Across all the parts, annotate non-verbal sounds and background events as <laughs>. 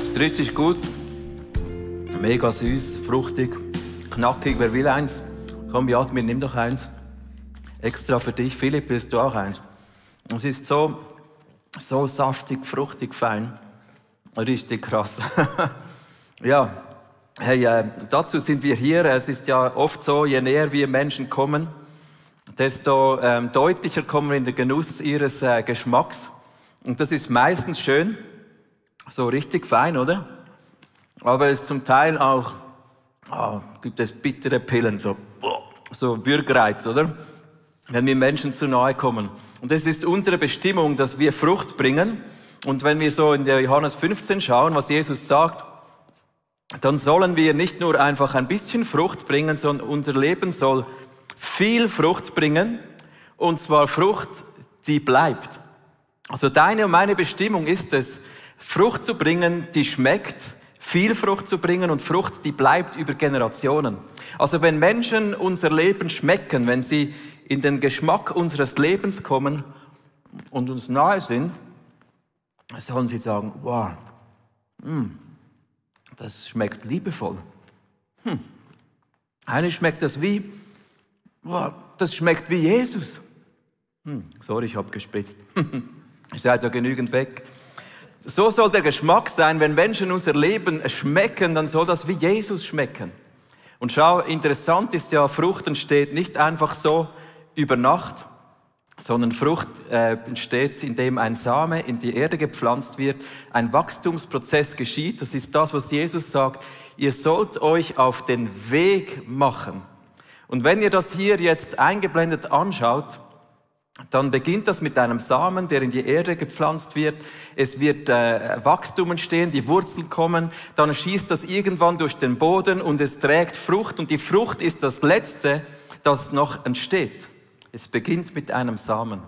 Ist richtig gut. Mega süß, fruchtig, knackig. Wer will eins? Komm, Jasmin, nimm doch eins. Extra für dich. Philipp, willst du auch eins? Es ist so, so saftig, fruchtig, fein. Richtig krass. <laughs> ja, hey, äh, dazu sind wir hier. Es ist ja oft so, je näher wir Menschen kommen, desto ähm, deutlicher kommen wir in den Genuss ihres äh, Geschmacks. Und das ist meistens schön, so richtig fein, oder? Aber es ist zum Teil auch, oh, gibt es bittere Pillen, so, so Würgreiz, oder? Wenn wir Menschen zu nahe kommen. Und es ist unsere Bestimmung, dass wir Frucht bringen. Und wenn wir so in der Johannes 15 schauen, was Jesus sagt, dann sollen wir nicht nur einfach ein bisschen Frucht bringen, sondern unser Leben soll viel Frucht bringen. Und zwar Frucht, die bleibt. Also deine und meine Bestimmung ist es, Frucht zu bringen, die schmeckt, viel Frucht zu bringen und Frucht, die bleibt über Generationen. Also wenn Menschen unser Leben schmecken, wenn sie in den Geschmack unseres Lebens kommen und uns nahe sind, sollen sie sagen, wow, mm, das schmeckt liebevoll. Hm. Eine schmeckt das wie, wow, das schmeckt wie Jesus. Hm, sorry, ich habe gespritzt. <laughs> Ihr seid ja genügend weg. So soll der Geschmack sein, wenn Menschen unser Leben schmecken, dann soll das wie Jesus schmecken. Und schau, interessant ist ja, Frucht entsteht nicht einfach so über Nacht, sondern Frucht äh, entsteht, indem ein Same in die Erde gepflanzt wird, ein Wachstumsprozess geschieht. Das ist das, was Jesus sagt. Ihr sollt euch auf den Weg machen. Und wenn ihr das hier jetzt eingeblendet anschaut, dann beginnt das mit einem Samen, der in die Erde gepflanzt wird. Es wird äh, Wachstum entstehen, die Wurzeln kommen, dann schießt das irgendwann durch den Boden und es trägt Frucht und die Frucht ist das Letzte, das noch entsteht. Es beginnt mit einem Samen.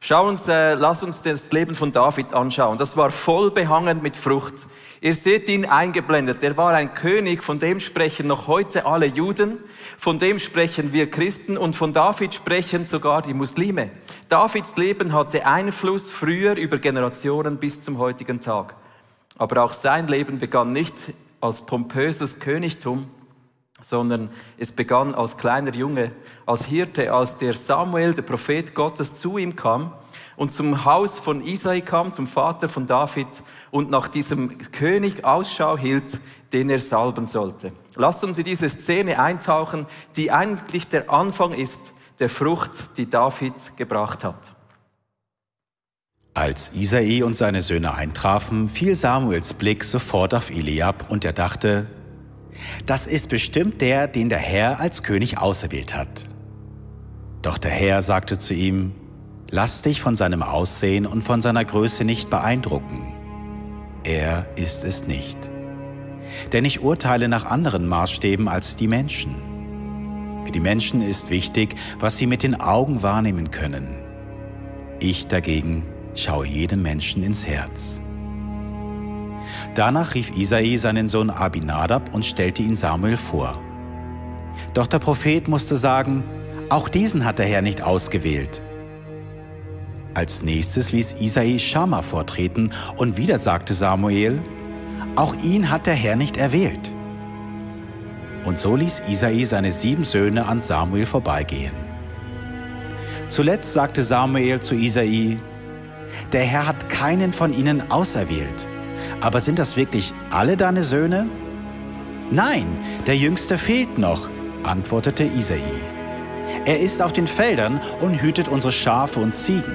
Schau uns, äh, lass uns das Leben von David anschauen. Das war voll behangen mit Frucht. Ihr seht ihn eingeblendet. Er war ein König, von dem sprechen noch heute alle Juden, von dem sprechen wir Christen und von David sprechen sogar die Muslime. Davids Leben hatte Einfluss früher über Generationen bis zum heutigen Tag. Aber auch sein Leben begann nicht als pompöses Königtum, sondern es begann als kleiner Junge, als Hirte, als der Samuel, der Prophet Gottes, zu ihm kam und zum Haus von Isai kam, zum Vater von David und nach diesem König Ausschau hielt, den er salben sollte. Lasst uns in diese Szene eintauchen, die eigentlich der Anfang ist der Frucht, die David gebracht hat. Als Isai und seine Söhne eintrafen, fiel Samuels Blick sofort auf Eliab und er dachte, das ist bestimmt der, den der Herr als König auserwählt hat. Doch der Herr sagte zu ihm, Lass dich von seinem Aussehen und von seiner Größe nicht beeindrucken. Er ist es nicht. Denn ich urteile nach anderen Maßstäben als die Menschen. Für die Menschen ist wichtig, was sie mit den Augen wahrnehmen können. Ich dagegen schaue jedem Menschen ins Herz. Danach rief Isai seinen Sohn Abinadab und stellte ihn Samuel vor. Doch der Prophet musste sagen, auch diesen hat der Herr nicht ausgewählt. Als nächstes ließ Isai Schama vortreten und wieder sagte Samuel, auch ihn hat der Herr nicht erwählt. Und so ließ Isai seine sieben Söhne an Samuel vorbeigehen. Zuletzt sagte Samuel zu Isai, der Herr hat keinen von ihnen auserwählt. Aber sind das wirklich alle deine Söhne? Nein, der jüngste fehlt noch, antwortete Isai. Er ist auf den Feldern und hütet unsere Schafe und Ziegen.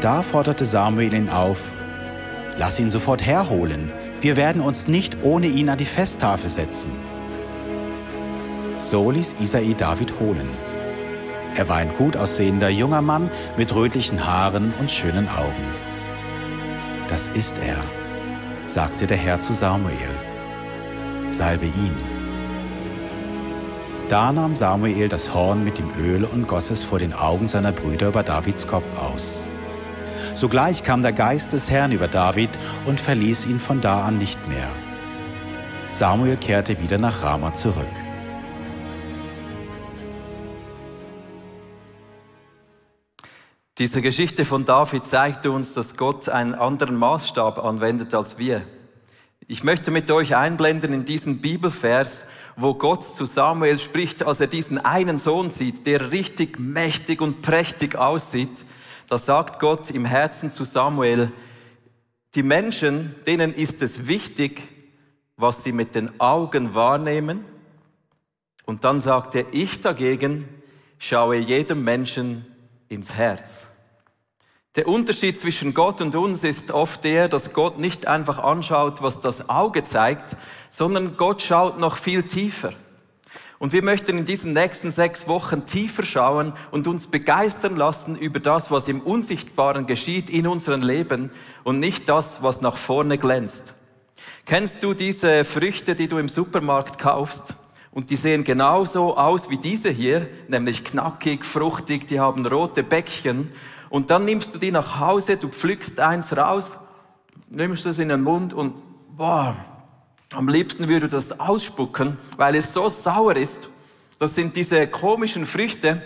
Da forderte Samuel ihn auf, lass ihn sofort herholen, wir werden uns nicht ohne ihn an die Festtafel setzen. So ließ Isai David holen. Er war ein gut aussehender junger Mann mit rötlichen Haaren und schönen Augen. Das ist er, sagte der Herr zu Samuel. Salbe ihn. Da nahm Samuel das Horn mit dem Öl und goss es vor den Augen seiner Brüder über Davids Kopf aus. Sogleich kam der Geist des Herrn über David und verließ ihn von da an nicht mehr. Samuel kehrte wieder nach Rama zurück. Diese Geschichte von David zeigt uns, dass Gott einen anderen Maßstab anwendet als wir. Ich möchte mit euch einblenden in diesen Bibelvers, wo Gott zu Samuel spricht, als er diesen einen Sohn sieht, der richtig mächtig und prächtig aussieht. Da sagt Gott im Herzen zu Samuel, die Menschen, denen ist es wichtig, was sie mit den Augen wahrnehmen. Und dann sagt er, ich dagegen schaue jedem Menschen ins Herz. Der Unterschied zwischen Gott und uns ist oft der, dass Gott nicht einfach anschaut, was das Auge zeigt, sondern Gott schaut noch viel tiefer. Und wir möchten in diesen nächsten sechs Wochen tiefer schauen und uns begeistern lassen über das, was im Unsichtbaren geschieht in unserem Leben und nicht das, was nach vorne glänzt. Kennst du diese Früchte, die du im Supermarkt kaufst? Und die sehen genauso aus wie diese hier, nämlich knackig, fruchtig, die haben rote Bäckchen. Und dann nimmst du die nach Hause, du pflückst eins raus, nimmst es in den Mund und boah, am liebsten würde das ausspucken, weil es so sauer ist. Das sind diese komischen Früchte,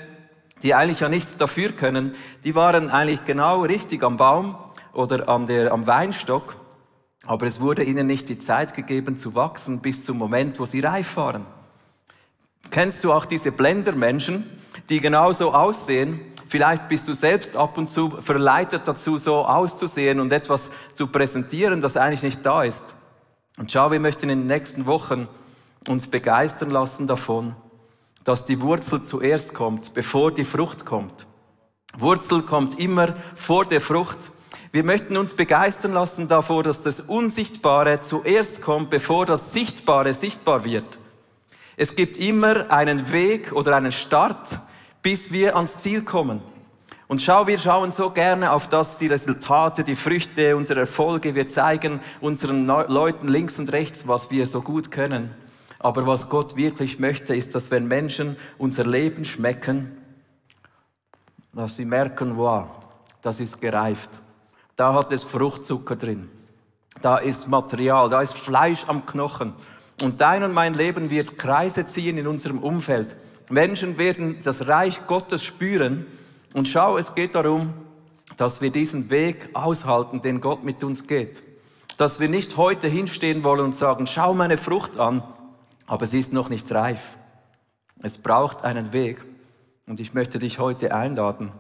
die eigentlich ja nichts dafür können. Die waren eigentlich genau richtig am Baum oder an der, am Weinstock. Aber es wurde ihnen nicht die Zeit gegeben zu wachsen bis zum Moment, wo sie reif waren. Kennst du auch diese Blendermenschen, die genauso aussehen? Vielleicht bist du selbst ab und zu verleitet dazu, so auszusehen und etwas zu präsentieren, das eigentlich nicht da ist. Und schau, wir möchten in den nächsten Wochen uns begeistern lassen davon, dass die Wurzel zuerst kommt, bevor die Frucht kommt. Wurzel kommt immer vor der Frucht. Wir möchten uns begeistern lassen davor, dass das Unsichtbare zuerst kommt, bevor das Sichtbare sichtbar wird. Es gibt immer einen Weg oder einen Start, bis wir ans Ziel kommen. Und schau, wir schauen so gerne auf das, die Resultate, die Früchte, unsere Erfolge. Wir zeigen unseren Leuten links und rechts, was wir so gut können. Aber was Gott wirklich möchte, ist, dass wenn Menschen unser Leben schmecken, dass sie merken, wow, das ist gereift. Da hat es Fruchtzucker drin. Da ist Material, da ist Fleisch am Knochen. Und dein und mein Leben wird Kreise ziehen in unserem Umfeld. Menschen werden das Reich Gottes spüren. Und schau, es geht darum, dass wir diesen Weg aushalten, den Gott mit uns geht. Dass wir nicht heute hinstehen wollen und sagen, schau meine Frucht an, aber sie ist noch nicht reif. Es braucht einen Weg. Und ich möchte dich heute einladen,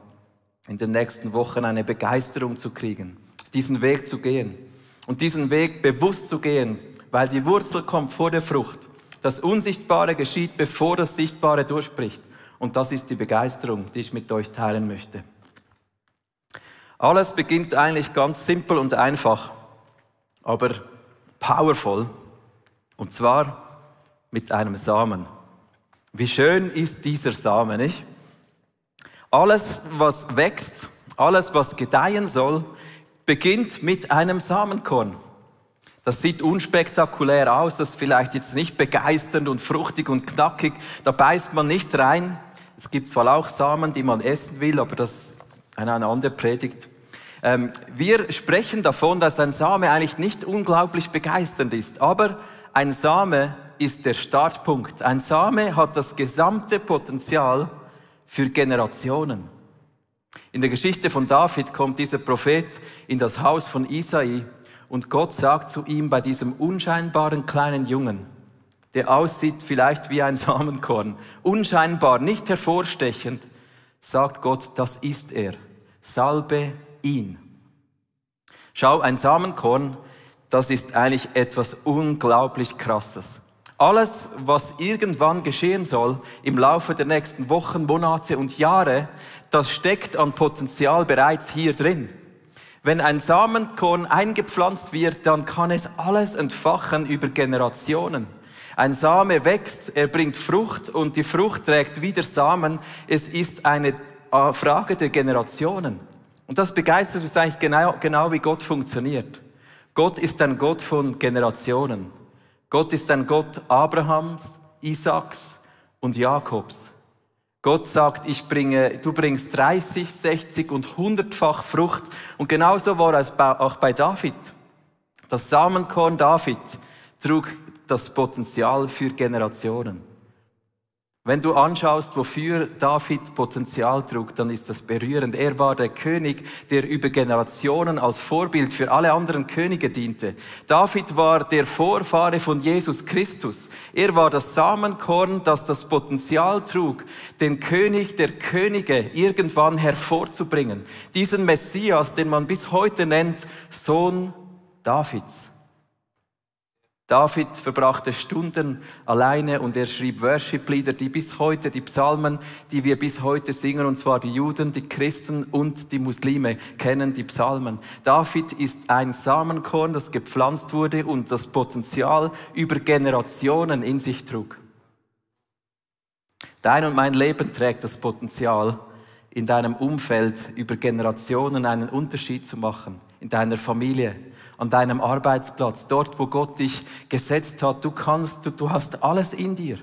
in den nächsten Wochen eine Begeisterung zu kriegen, diesen Weg zu gehen und diesen Weg bewusst zu gehen, weil die Wurzel kommt vor der Frucht. Das Unsichtbare geschieht, bevor das Sichtbare durchbricht. Und das ist die Begeisterung, die ich mit euch teilen möchte. Alles beginnt eigentlich ganz simpel und einfach, aber powerful. Und zwar mit einem Samen. Wie schön ist dieser Samen, nicht? Alles, was wächst, alles, was gedeihen soll, beginnt mit einem Samenkorn. Das sieht unspektakulär aus, das ist vielleicht jetzt nicht begeisternd und fruchtig und knackig, da beißt man nicht rein. Es gibt zwar auch Samen, die man essen will, aber das ist eine andere Predigt. Ähm, wir sprechen davon, dass ein Same eigentlich nicht unglaublich begeisternd ist, aber ein Same ist der Startpunkt. Ein Same hat das gesamte Potenzial, für Generationen. In der Geschichte von David kommt dieser Prophet in das Haus von Isai und Gott sagt zu ihm bei diesem unscheinbaren kleinen Jungen, der aussieht vielleicht wie ein <laughs> Samenkorn, unscheinbar, nicht hervorstechend, sagt Gott, das ist er. Salbe ihn. Schau, ein Samenkorn, das ist eigentlich etwas unglaublich Krasses. Alles, was irgendwann geschehen soll im Laufe der nächsten Wochen, Monate und Jahre, das steckt an Potenzial bereits hier drin. Wenn ein Samenkorn eingepflanzt wird, dann kann es alles entfachen über Generationen. Ein Same wächst, er bringt Frucht und die Frucht trägt wieder Samen. Es ist eine äh, Frage der Generationen. Und das begeistert uns eigentlich genau, genau wie Gott funktioniert. Gott ist ein Gott von Generationen. Gott ist ein Gott Abrahams, Isaaks und Jakobs. Gott sagt, ich bringe, du bringst 30, 60 und 100-fach Frucht. Und genauso war es auch bei David. Das Samenkorn David trug das Potenzial für Generationen. Wenn du anschaust, wofür David Potenzial trug, dann ist das berührend. Er war der König, der über Generationen als Vorbild für alle anderen Könige diente. David war der Vorfahre von Jesus Christus. Er war das Samenkorn, das das Potenzial trug, den König der Könige irgendwann hervorzubringen. Diesen Messias, den man bis heute nennt, Sohn Davids. David verbrachte Stunden alleine und er schrieb Worship-Lieder, die bis heute, die Psalmen, die wir bis heute singen, und zwar die Juden, die Christen und die Muslime kennen die Psalmen. David ist ein Samenkorn, das gepflanzt wurde und das Potenzial über Generationen in sich trug. Dein und mein Leben trägt das Potenzial, in deinem Umfeld über Generationen einen Unterschied zu machen, in deiner Familie, an deinem Arbeitsplatz, dort, wo Gott dich gesetzt hat. Du kannst, du, du hast alles in dir.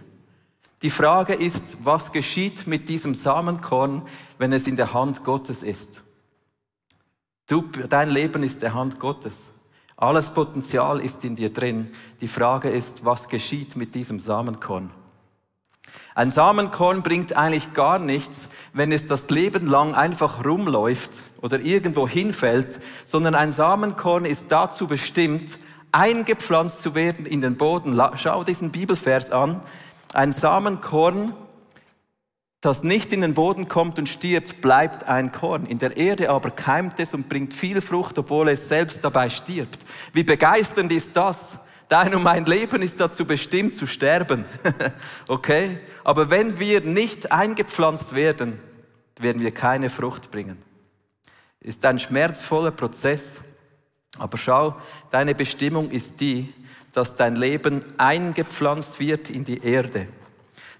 Die Frage ist, was geschieht mit diesem Samenkorn, wenn es in der Hand Gottes ist? Du, dein Leben ist der Hand Gottes. Alles Potenzial ist in dir drin. Die Frage ist, was geschieht mit diesem Samenkorn? Ein Samenkorn bringt eigentlich gar nichts, wenn es das Leben lang einfach rumläuft oder irgendwo hinfällt, sondern ein Samenkorn ist dazu bestimmt, eingepflanzt zu werden in den Boden. Schau diesen Bibelvers an. Ein Samenkorn, das nicht in den Boden kommt und stirbt, bleibt ein Korn. In der Erde aber keimt es und bringt viel Frucht, obwohl es selbst dabei stirbt. Wie begeisternd ist das? Dein und mein Leben ist dazu bestimmt zu sterben. <laughs> okay? Aber wenn wir nicht eingepflanzt werden, werden wir keine Frucht bringen. Ist ein schmerzvoller Prozess. Aber schau, deine Bestimmung ist die, dass dein Leben eingepflanzt wird in die Erde.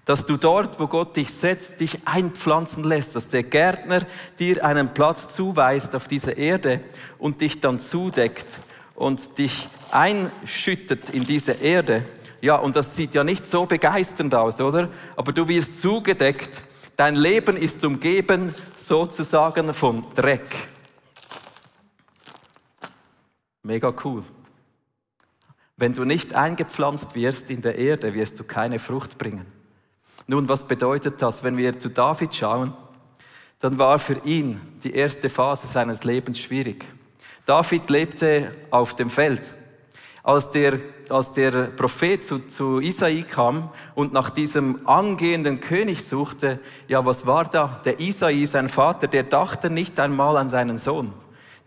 Dass du dort, wo Gott dich setzt, dich einpflanzen lässt, dass der Gärtner dir einen Platz zuweist auf dieser Erde und dich dann zudeckt und dich einschüttet in diese Erde. Ja, und das sieht ja nicht so begeisternd aus, oder? Aber du wirst zugedeckt. Dein Leben ist umgeben sozusagen von Dreck. Mega cool. Wenn du nicht eingepflanzt wirst in der Erde, wirst du keine Frucht bringen. Nun, was bedeutet das, wenn wir zu David schauen? Dann war für ihn die erste Phase seines Lebens schwierig. David lebte auf dem Feld. Als der, als der Prophet zu, zu Isai kam und nach diesem angehenden König suchte, ja, was war da? Der Isai, sein Vater, der dachte nicht einmal an seinen Sohn.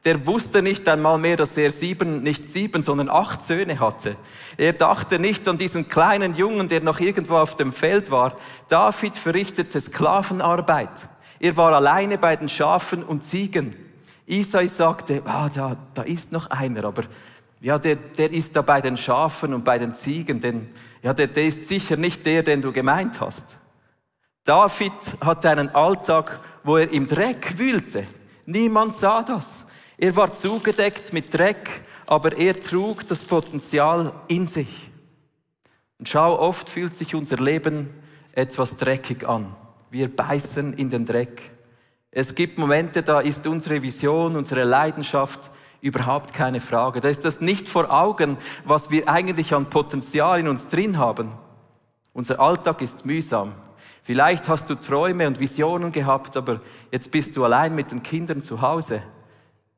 Der wusste nicht einmal mehr, dass er sieben, nicht sieben, sondern acht Söhne hatte. Er dachte nicht an diesen kleinen Jungen, der noch irgendwo auf dem Feld war. David verrichtete Sklavenarbeit. Er war alleine bei den Schafen und Ziegen. Isai sagte, ah, da, da ist noch einer, aber ja, der, der ist da bei den Schafen und bei den Ziegen, denn ja, der, der ist sicher nicht der, den du gemeint hast. David hatte einen Alltag, wo er im Dreck wühlte. Niemand sah das. Er war zugedeckt mit Dreck, aber er trug das Potenzial in sich. Und schau, oft fühlt sich unser Leben etwas dreckig an. Wir beißen in den Dreck. Es gibt Momente, da ist unsere Vision, unsere Leidenschaft überhaupt keine Frage. Da ist das nicht vor Augen, was wir eigentlich an Potenzial in uns drin haben. Unser Alltag ist mühsam. Vielleicht hast du Träume und Visionen gehabt, aber jetzt bist du allein mit den Kindern zu Hause.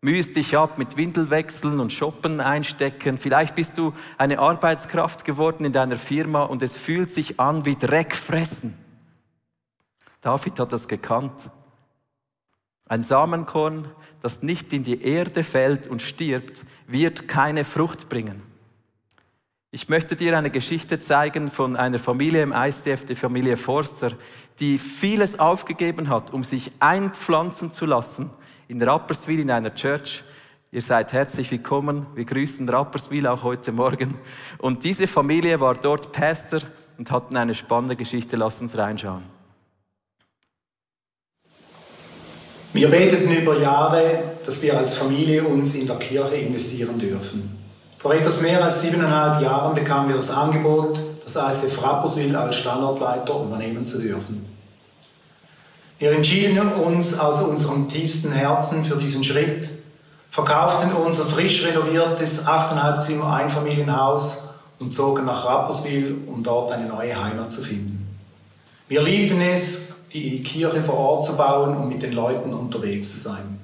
Mühst dich ab mit Windelwechseln und Shoppen einstecken. Vielleicht bist du eine Arbeitskraft geworden in deiner Firma und es fühlt sich an wie Dreck fressen. David hat das gekannt. Ein Samenkorn, das nicht in die Erde fällt und stirbt, wird keine Frucht bringen. Ich möchte dir eine Geschichte zeigen von einer Familie im ICF, die Familie Forster, die vieles aufgegeben hat, um sich einpflanzen zu lassen in Rapperswil in einer Church. Ihr seid herzlich willkommen. Wir grüßen Rapperswil auch heute Morgen. Und diese Familie war dort Pastor und hatten eine spannende Geschichte. Lasst uns reinschauen. Wir beteten über Jahre, dass wir als Familie uns in der Kirche investieren dürfen. Vor etwas mehr als siebeneinhalb Jahren bekamen wir das Angebot, das ICF Rapperswil als Standortleiter übernehmen zu dürfen. Wir entschieden uns aus unserem tiefsten Herzen für diesen Schritt, verkauften unser frisch renoviertes 8,5 Zimmer Einfamilienhaus und zogen nach Rapperswil, um dort eine neue Heimat zu finden. Wir liebten es, die Kirche vor Ort zu bauen und mit den Leuten unterwegs zu sein.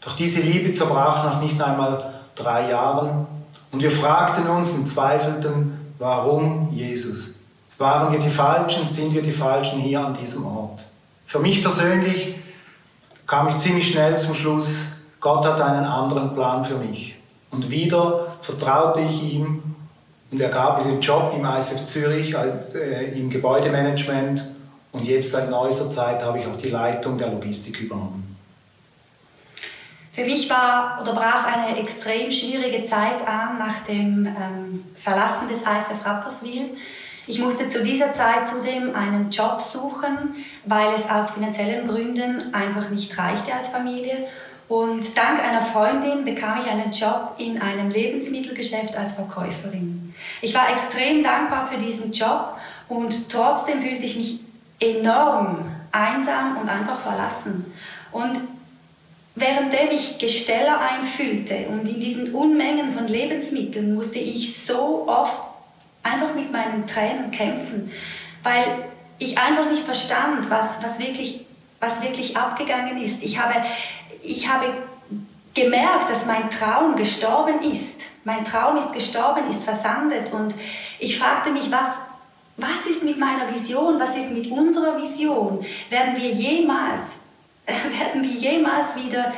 Doch diese Liebe zerbrach nach nicht einmal drei Jahren und wir fragten uns und zweifelten, warum Jesus? Waren wir die Falschen? Sind wir die Falschen hier an diesem Ort? Für mich persönlich kam ich ziemlich schnell zum Schluss, Gott hat einen anderen Plan für mich. Und wieder vertraute ich ihm und er gab mir den Job im ISF Zürich äh, im Gebäudemanagement und jetzt seit neuester Zeit habe ich auch die Leitung der Logistik übernommen. Für mich war oder brach eine extrem schwierige Zeit an nach dem ähm, Verlassen des ISF Rapperswil. Ich musste zu dieser Zeit zudem einen Job suchen, weil es aus finanziellen Gründen einfach nicht reichte als Familie. Und dank einer Freundin bekam ich einen Job in einem Lebensmittelgeschäft als Verkäuferin. Ich war extrem dankbar für diesen Job und trotzdem fühlte ich mich enorm einsam und einfach verlassen. Und währenddem ich Gesteller einfüllte und in diesen Unmengen von Lebensmitteln musste ich so oft einfach mit meinen Tränen kämpfen, weil ich einfach nicht verstand, was, was, wirklich, was wirklich abgegangen ist. Ich habe, ich habe gemerkt, dass mein Traum gestorben ist. Mein Traum ist gestorben, ist versandet und ich fragte mich, was, was ist mit meiner Vision, was ist mit unserer Vision? Werden wir jemals, <laughs> werden wir jemals wieder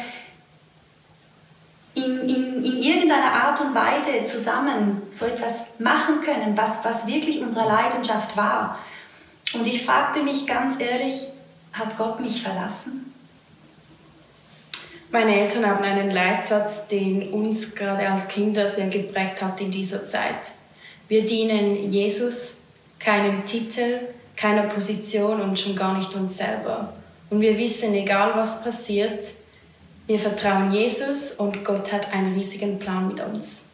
in, in, in irgendeiner Art und Weise zusammen so etwas machen können, was, was wirklich unsere Leidenschaft war. Und ich fragte mich ganz ehrlich, hat Gott mich verlassen? Meine Eltern haben einen Leitsatz, den uns gerade als Kinder sehr geprägt hat in dieser Zeit. Wir dienen Jesus, keinem Titel, keiner Position und schon gar nicht uns selber. Und wir wissen, egal was passiert, wir vertrauen Jesus und Gott hat einen riesigen Plan mit uns.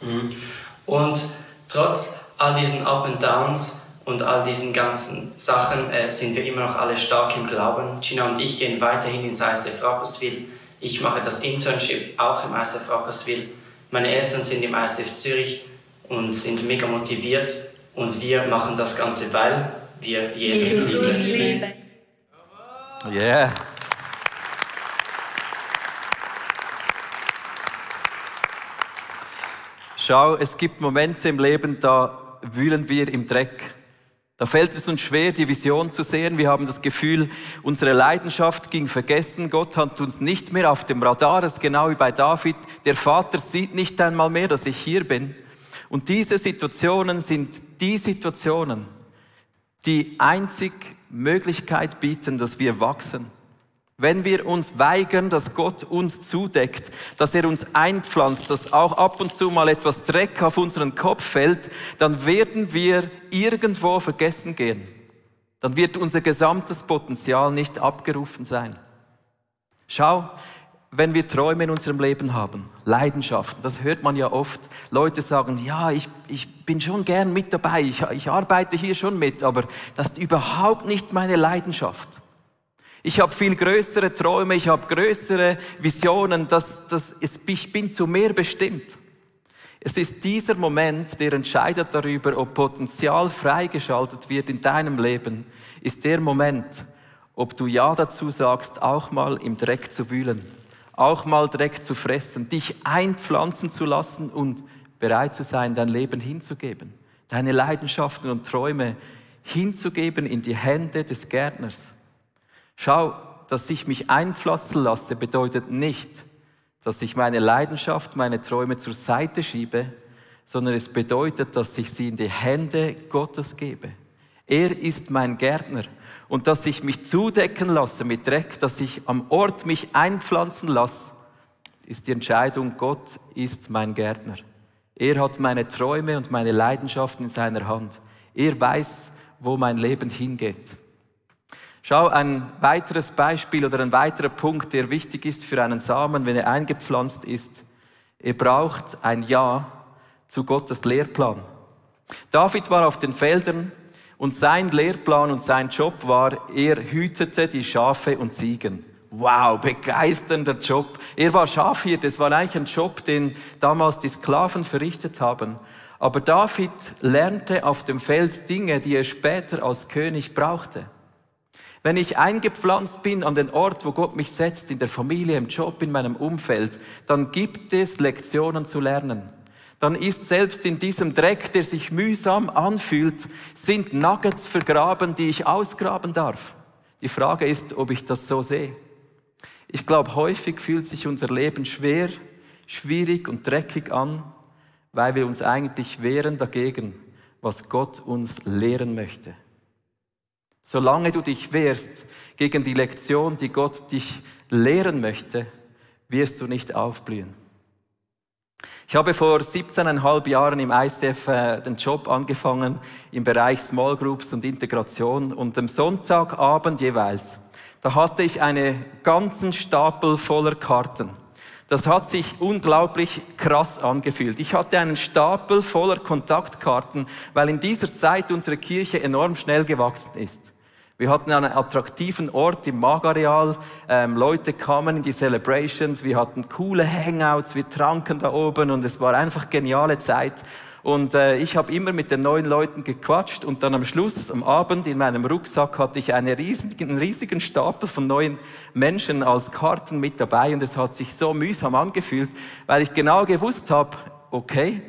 Mhm. Und trotz all diesen Up and Downs und all diesen ganzen Sachen äh, sind wir immer noch alle stark im Glauben. Gina und ich gehen weiterhin ins ISF Rapperswil. Ich mache das Internship auch im ISF Rapperswil. Meine Eltern sind im ISF Zürich und sind mega motiviert. Und wir machen das Ganze, weil wir Jesus, Jesus lieben. Yeah. Schau, es gibt Momente im Leben, da wühlen wir im Dreck. Da fällt es uns schwer, die Vision zu sehen. Wir haben das Gefühl, unsere Leidenschaft ging vergessen. Gott hat uns nicht mehr auf dem Radar. Das ist genau wie bei David. Der Vater sieht nicht einmal mehr, dass ich hier bin. Und diese Situationen sind die Situationen, die einzig Möglichkeit bieten, dass wir wachsen. Wenn wir uns weigern, dass Gott uns zudeckt, dass er uns einpflanzt, dass auch ab und zu mal etwas Dreck auf unseren Kopf fällt, dann werden wir irgendwo vergessen gehen. Dann wird unser gesamtes Potenzial nicht abgerufen sein. Schau, wenn wir Träume in unserem Leben haben, Leidenschaften, das hört man ja oft. Leute sagen, ja, ich, ich bin schon gern mit dabei, ich, ich arbeite hier schon mit, aber das ist überhaupt nicht meine Leidenschaft. Ich habe viel größere Träume, ich habe größere Visionen, das, das, ich bin zu mehr bestimmt. Es ist dieser Moment, der entscheidet darüber, ob Potenzial freigeschaltet wird in deinem Leben, ist der Moment, ob du Ja dazu sagst, auch mal im Dreck zu wühlen, auch mal Dreck zu fressen, dich einpflanzen zu lassen und bereit zu sein, dein Leben hinzugeben, deine Leidenschaften und Träume hinzugeben in die Hände des Gärtners. Schau, dass ich mich einpflanzen lasse, bedeutet nicht, dass ich meine Leidenschaft, meine Träume zur Seite schiebe, sondern es bedeutet, dass ich sie in die Hände Gottes gebe. Er ist mein Gärtner und dass ich mich zudecken lasse mit Dreck, dass ich am Ort mich einpflanzen lasse, ist die Entscheidung, Gott ist mein Gärtner. Er hat meine Träume und meine Leidenschaften in seiner Hand. Er weiß, wo mein Leben hingeht. Schau, ein weiteres Beispiel oder ein weiterer Punkt, der wichtig ist für einen Samen, wenn er eingepflanzt ist. Er braucht ein Ja zu Gottes Lehrplan. David war auf den Feldern und sein Lehrplan und sein Job war, er hütete die Schafe und Ziegen. Wow, begeisternder Job. Er war Schafhirt, das war eigentlich ein Job, den damals die Sklaven verrichtet haben. Aber David lernte auf dem Feld Dinge, die er später als König brauchte. Wenn ich eingepflanzt bin an den Ort, wo Gott mich setzt, in der Familie, im Job, in meinem Umfeld, dann gibt es Lektionen zu lernen. Dann ist selbst in diesem Dreck, der sich mühsam anfühlt, sind Nuggets vergraben, die ich ausgraben darf. Die Frage ist, ob ich das so sehe. Ich glaube, häufig fühlt sich unser Leben schwer, schwierig und dreckig an, weil wir uns eigentlich wehren dagegen, was Gott uns lehren möchte. Solange du dich wehrst gegen die Lektion, die Gott dich lehren möchte, wirst du nicht aufblühen. Ich habe vor 17,5 Jahren im ICF äh, den Job angefangen im Bereich Small Groups und Integration und am Sonntagabend jeweils, da hatte ich einen ganzen Stapel voller Karten. Das hat sich unglaublich krass angefühlt. Ich hatte einen Stapel voller Kontaktkarten, weil in dieser Zeit unsere Kirche enorm schnell gewachsen ist. Wir hatten einen attraktiven Ort im Magareal. Ähm, Leute kamen in die Celebrations. Wir hatten coole Hangouts. Wir tranken da oben und es war einfach geniale Zeit. Und äh, ich habe immer mit den neuen Leuten gequatscht und dann am Schluss, am Abend, in meinem Rucksack hatte ich eine riesigen, einen riesigen Stapel von neuen Menschen als Karten mit dabei und es hat sich so mühsam angefühlt, weil ich genau gewusst habe, okay,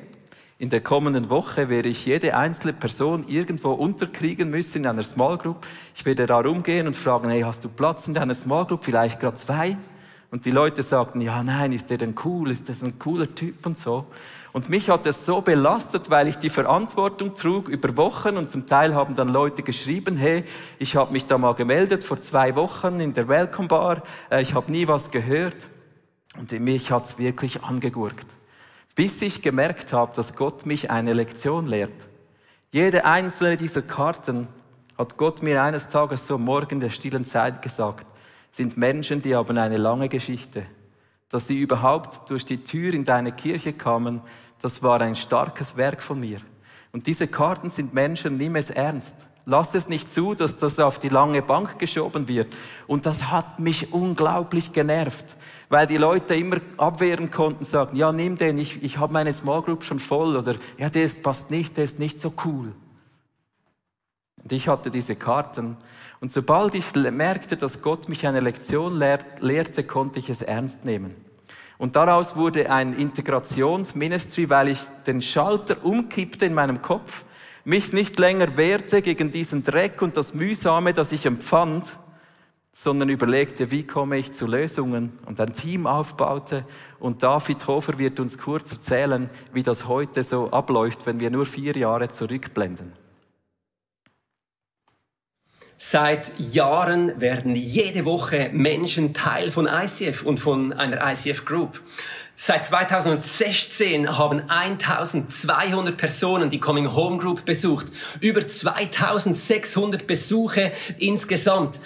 in der kommenden Woche werde ich jede einzelne Person irgendwo unterkriegen müssen in einer Small Group. Ich werde da rumgehen und fragen, hey, hast du Platz in deiner Small Group? Vielleicht gerade zwei? Und die Leute sagten, ja, nein, ist der denn cool? Ist das ein cooler Typ und so? Und mich hat es so belastet, weil ich die Verantwortung trug über Wochen und zum Teil haben dann Leute geschrieben, hey, ich habe mich da mal gemeldet vor zwei Wochen in der Welcome Bar, äh, ich habe nie was gehört. Und mich hat's wirklich angegurkt bis ich gemerkt habe, dass Gott mich eine Lektion lehrt. Jede einzelne dieser Karten hat Gott mir eines Tages so morgen der stillen Zeit gesagt, sind Menschen, die haben eine lange Geschichte. Dass sie überhaupt durch die Tür in deine Kirche kamen, das war ein starkes Werk von mir. Und diese Karten sind Menschen, nimm es ernst. Lass es nicht zu, dass das auf die lange Bank geschoben wird. Und das hat mich unglaublich genervt, weil die Leute immer abwehren konnten, sagen, ja, nimm den, ich, ich habe meine Small Group schon voll oder ja, der ist, passt nicht, der ist nicht so cool. Und ich hatte diese Karten. Und sobald ich merkte, dass Gott mich eine Lektion lehrte, konnte ich es ernst nehmen. Und daraus wurde ein Integrationsministry, weil ich den Schalter umkippte in meinem Kopf, mich nicht länger wehrte gegen diesen Dreck und das Mühsame, das ich empfand, sondern überlegte, wie komme ich zu Lösungen und ein Team aufbaute. Und David Hofer wird uns kurz erzählen, wie das heute so abläuft, wenn wir nur vier Jahre zurückblenden. Seit Jahren werden jede Woche Menschen Teil von ICF und von einer ICF Group. Seit 2016 haben 1200 Personen die Coming Home Group besucht. Über 2600 Besuche insgesamt.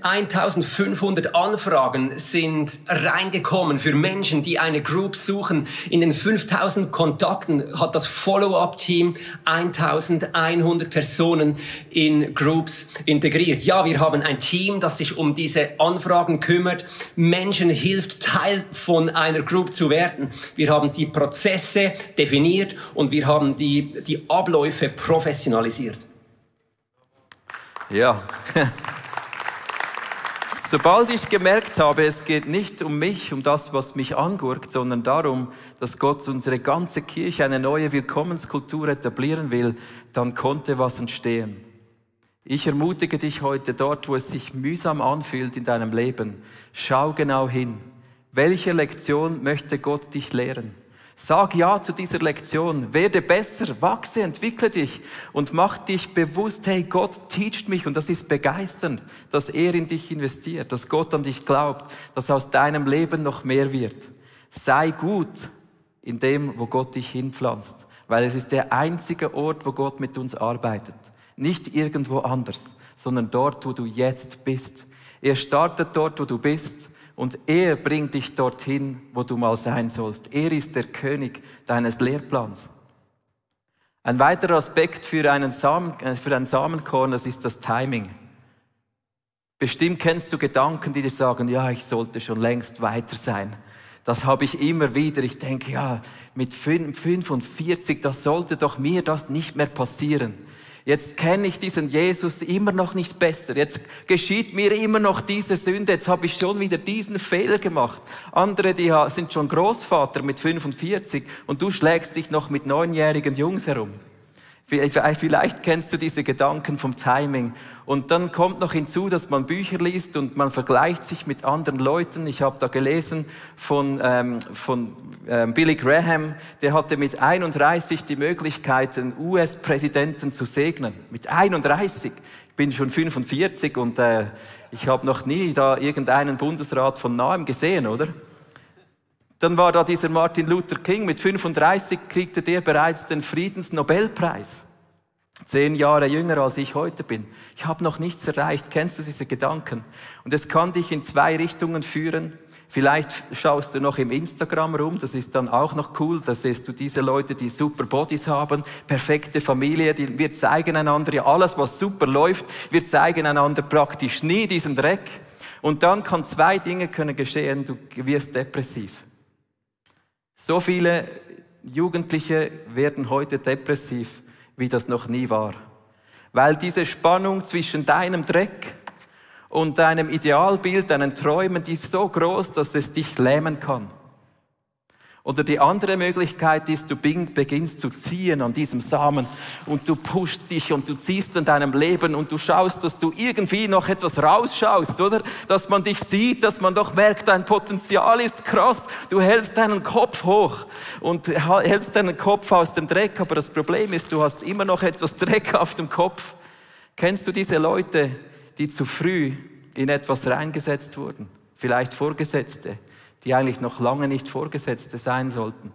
1500 ähm, Anfragen sind reingekommen für Menschen, die eine Group suchen. In den 5000 Kontakten hat das Follow-up-Team 1100 Personen in Groups integriert. Ja, wir haben ein Team, das sich um diese Anfragen kümmert, Menschen hilft, Teil von einer Group zu zu werden. Wir haben die Prozesse definiert und wir haben die, die Abläufe professionalisiert. Ja. Sobald ich gemerkt habe, es geht nicht um mich, um das, was mich angurkt, sondern darum, dass Gott unsere ganze Kirche eine neue Willkommenskultur etablieren will, dann konnte was entstehen. Ich ermutige dich heute dort, wo es sich mühsam anfühlt in deinem Leben. Schau genau hin. Welche Lektion möchte Gott dich lehren? Sag ja zu dieser Lektion. Werde besser, wachse, entwickle dich und mach dich bewusst, hey, Gott teacht mich und das ist begeisternd, dass er in dich investiert, dass Gott an dich glaubt, dass aus deinem Leben noch mehr wird. Sei gut in dem, wo Gott dich hinpflanzt, weil es ist der einzige Ort, wo Gott mit uns arbeitet. Nicht irgendwo anders, sondern dort, wo du jetzt bist. Er startet dort, wo du bist und er bringt dich dorthin, wo du mal sein sollst. Er ist der König deines Lehrplans. Ein weiterer Aspekt für, einen Samen, äh, für ein Samenkorn, das ist das Timing. Bestimmt kennst du Gedanken, die dir sagen, ja, ich sollte schon längst weiter sein. Das habe ich immer wieder. Ich denke, ja, mit 45, das sollte doch mir das nicht mehr passieren. Jetzt kenne ich diesen Jesus immer noch nicht besser. Jetzt geschieht mir immer noch diese Sünde. Jetzt habe ich schon wieder diesen Fehler gemacht. Andere, die sind schon Großvater mit 45 und du schlägst dich noch mit neunjährigen Jungs herum. Vielleicht kennst du diese Gedanken vom Timing. Und dann kommt noch hinzu, dass man Bücher liest und man vergleicht sich mit anderen Leuten. Ich habe da gelesen von, ähm, von ähm, Billy Graham, der hatte mit 31 die Möglichkeit, einen US-Präsidenten zu segnen. Mit 31. Ich bin schon 45 und äh, ich habe noch nie da irgendeinen Bundesrat von nahem gesehen, oder? Dann war da dieser Martin Luther King. Mit 35 kriegte der bereits den Friedensnobelpreis. Zehn Jahre jünger als ich heute bin. Ich habe noch nichts erreicht. Kennst du diese Gedanken? Und es kann dich in zwei Richtungen führen. Vielleicht schaust du noch im Instagram rum, das ist dann auch noch cool. Da siehst du diese Leute, die super Bodies haben, perfekte Familie, die, wir zeigen einander ja alles, was super läuft. Wir zeigen einander praktisch nie diesen Dreck. Und dann kann zwei Dinge können geschehen. Du wirst depressiv. So viele Jugendliche werden heute depressiv, wie das noch nie war. Weil diese Spannung zwischen deinem Dreck und deinem Idealbild, deinen Träumen, die ist so groß, dass es dich lähmen kann. Oder die andere Möglichkeit ist, du beginnst zu ziehen an diesem Samen und du pushst dich und du ziehst an deinem Leben und du schaust, dass du irgendwie noch etwas rausschaust, oder? Dass man dich sieht, dass man doch merkt, dein Potenzial ist krass. Du hältst deinen Kopf hoch und hältst deinen Kopf aus dem Dreck, aber das Problem ist, du hast immer noch etwas Dreck <laughs> auf dem Kopf. Kennst du diese Leute, die zu früh in etwas reingesetzt wurden? Vielleicht Vorgesetzte die eigentlich noch lange nicht Vorgesetzte sein sollten.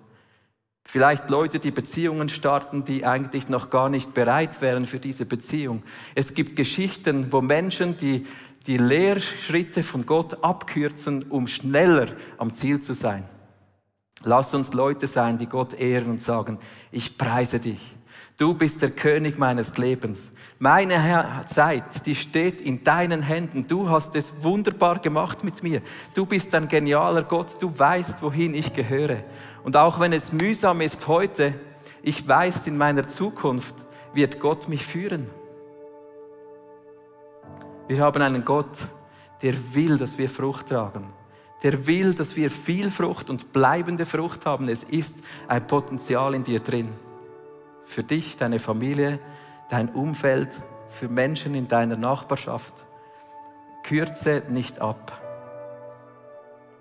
Vielleicht Leute, die Beziehungen starten, die eigentlich noch gar nicht bereit wären für diese Beziehung. Es gibt Geschichten, wo Menschen die, die Lehrschritte von Gott abkürzen, um schneller am Ziel zu sein. Lass uns Leute sein, die Gott ehren und sagen, ich preise dich. Du bist der König meines Lebens. Meine Zeit, die steht in deinen Händen. Du hast es wunderbar gemacht mit mir. Du bist ein genialer Gott. Du weißt, wohin ich gehöre. Und auch wenn es mühsam ist heute, ich weiß, in meiner Zukunft wird Gott mich führen. Wir haben einen Gott, der will, dass wir Frucht tragen. Der will, dass wir viel Frucht und bleibende Frucht haben. Es ist ein Potenzial in dir drin für dich, deine Familie, dein Umfeld, für Menschen in deiner Nachbarschaft. Kürze nicht ab.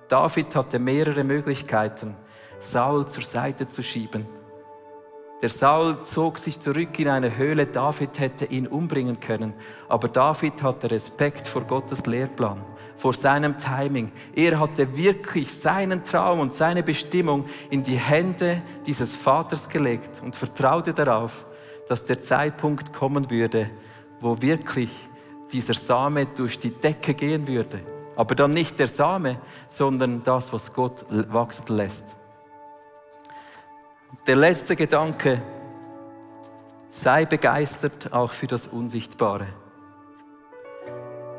David hatte mehrere Möglichkeiten, Saul zur Seite zu schieben. Der Saul zog sich zurück in eine Höhle, David hätte ihn umbringen können, aber David hatte Respekt vor Gottes Lehrplan vor seinem Timing. Er hatte wirklich seinen Traum und seine Bestimmung in die Hände dieses Vaters gelegt und vertraute darauf, dass der Zeitpunkt kommen würde, wo wirklich dieser Same durch die Decke gehen würde. Aber dann nicht der Same, sondern das, was Gott wachsen lässt. Der letzte Gedanke, sei begeistert auch für das Unsichtbare.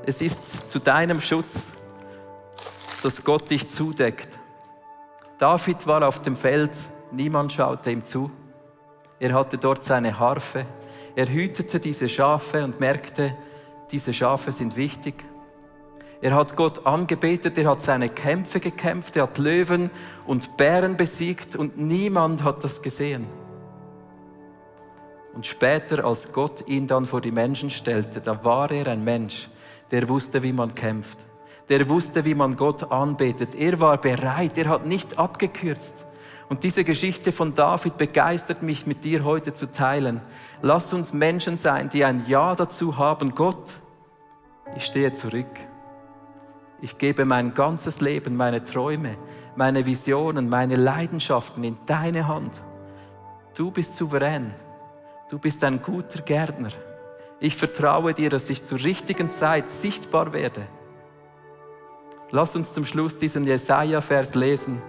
Es ist zu deinem Schutz, dass Gott dich zudeckt. David war auf dem Feld, niemand schaute ihm zu. Er hatte dort seine Harfe. Er hütete diese Schafe und merkte, diese Schafe sind wichtig. Er hat Gott angebetet, er hat seine Kämpfe gekämpft, er hat Löwen und Bären besiegt und niemand hat das gesehen. Und später, als Gott ihn dann vor die Menschen stellte, da war er ein Mensch, der wusste, wie man kämpft. Der wusste, wie man Gott anbetet. Er war bereit, er hat nicht abgekürzt. Und diese Geschichte von David begeistert mich mit dir heute zu teilen. Lass uns Menschen sein, die ein Ja dazu haben, Gott, ich stehe zurück. Ich gebe mein ganzes Leben, meine Träume, meine Visionen, meine Leidenschaften in deine Hand. Du bist souverän. Du bist ein guter Gärtner. Ich vertraue dir, dass ich zur richtigen Zeit sichtbar werde. Lass uns zum Schluss diesen Jesaja-Vers lesen.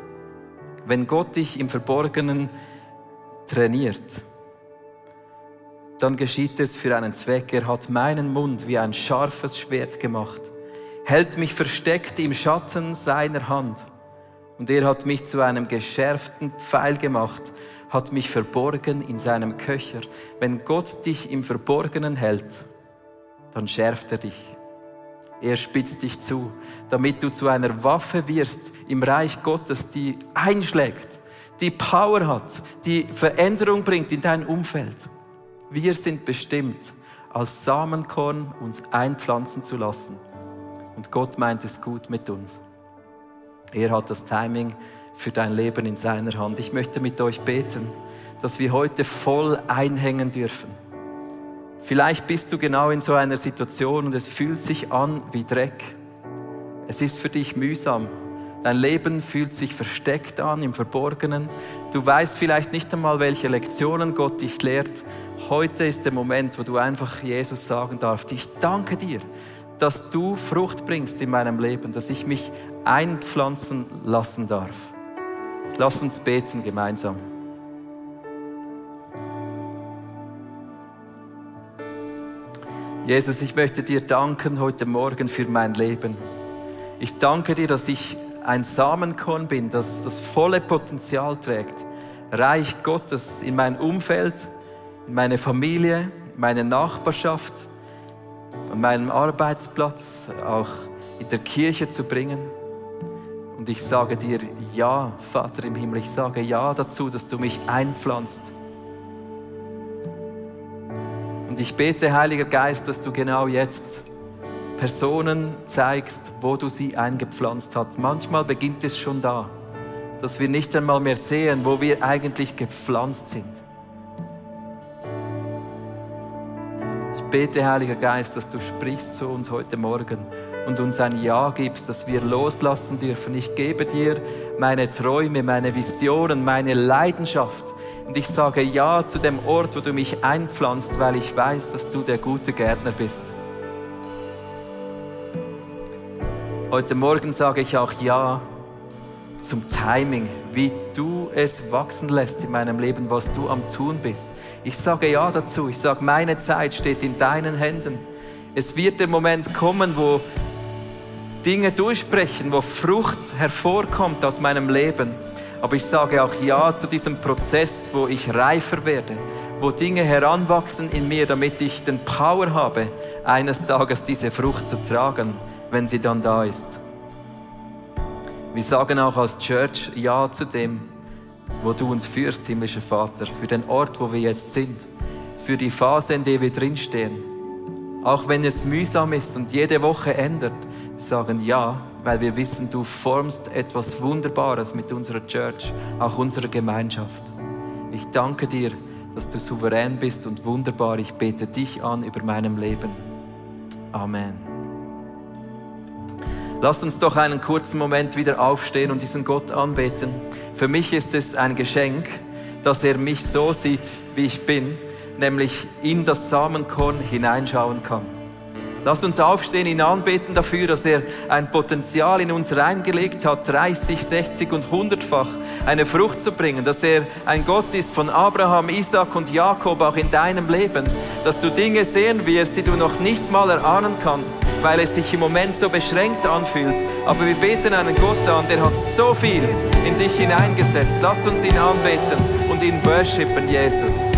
Wenn Gott dich im Verborgenen trainiert, dann geschieht es für einen Zweck. Er hat meinen Mund wie ein scharfes Schwert gemacht, hält mich versteckt im Schatten seiner Hand. Und er hat mich zu einem geschärften Pfeil gemacht, hat mich verborgen in seinem Köcher. Wenn Gott dich im Verborgenen hält, dann schärft er dich. Er spitzt dich zu, damit du zu einer Waffe wirst im Reich Gottes, die einschlägt, die Power hat, die Veränderung bringt in dein Umfeld. Wir sind bestimmt, als Samenkorn uns einpflanzen zu lassen. Und Gott meint es gut mit uns. Er hat das Timing für dein Leben in seiner Hand. Ich möchte mit euch beten, dass wir heute voll einhängen dürfen. Vielleicht bist du genau in so einer Situation und es fühlt sich an wie Dreck. Es ist für dich mühsam. Dein Leben fühlt sich versteckt an, im Verborgenen. Du weißt vielleicht nicht einmal, welche Lektionen Gott dich lehrt. Heute ist der Moment, wo du einfach Jesus sagen darfst, ich danke dir, dass du Frucht bringst in meinem Leben, dass ich mich einpflanzen lassen darf. Lass uns beten gemeinsam. Jesus, ich möchte dir danken heute Morgen für mein Leben. Ich danke dir, dass ich ein Samenkorn bin, das das volle Potenzial trägt, Reich Gottes in mein Umfeld, in meine Familie, in meine Nachbarschaft, an meinem Arbeitsplatz, auch in der Kirche zu bringen. Und ich sage dir ja, Vater im Himmel, ich sage ja dazu, dass du mich einpflanzt. Und ich bete, Heiliger Geist, dass du genau jetzt Personen zeigst, wo du sie eingepflanzt hast. Manchmal beginnt es schon da, dass wir nicht einmal mehr sehen, wo wir eigentlich gepflanzt sind. Ich bete, Heiliger Geist, dass du sprichst zu uns heute Morgen und uns ein Ja gibst, dass wir loslassen dürfen. Ich gebe dir meine Träume, meine Visionen, meine Leidenschaft. Und ich sage Ja zu dem Ort, wo du mich einpflanzt, weil ich weiß, dass du der gute Gärtner bist. Heute Morgen sage ich auch Ja zum Timing, wie du es wachsen lässt in meinem Leben, was du am Tun bist. Ich sage Ja dazu. Ich sage, meine Zeit steht in deinen Händen. Es wird der Moment kommen, wo Dinge durchbrechen, wo Frucht hervorkommt aus meinem Leben. Aber ich sage auch Ja zu diesem Prozess, wo ich reifer werde, wo Dinge heranwachsen in mir, damit ich den Power habe, eines Tages diese Frucht zu tragen, wenn sie dann da ist. Wir sagen auch als Church Ja zu dem, wo du uns führst, himmlischer Vater, für den Ort, wo wir jetzt sind, für die Phase, in der wir drinstehen. Auch wenn es mühsam ist und jede Woche ändert, sagen ja, weil wir wissen, du formst etwas Wunderbares mit unserer Church, auch unserer Gemeinschaft. Ich danke dir, dass du souverän bist und wunderbar. Ich bete dich an über meinem Leben. Amen. Lasst uns doch einen kurzen Moment wieder aufstehen und diesen Gott anbeten. Für mich ist es ein Geschenk, dass er mich so sieht, wie ich bin, nämlich in das Samenkorn hineinschauen kann. Lasst uns aufstehen, ihn anbeten dafür, dass er ein Potenzial in uns reingelegt hat, 30, 60 und 100-fach eine Frucht zu bringen, dass er ein Gott ist von Abraham, Isaac und Jakob auch in deinem Leben, dass du Dinge sehen wirst, die du noch nicht mal erahnen kannst, weil es sich im Moment so beschränkt anfühlt. Aber wir beten einen Gott an, der hat so viel in dich hineingesetzt. Lass uns ihn anbeten und ihn worshipen, Jesus.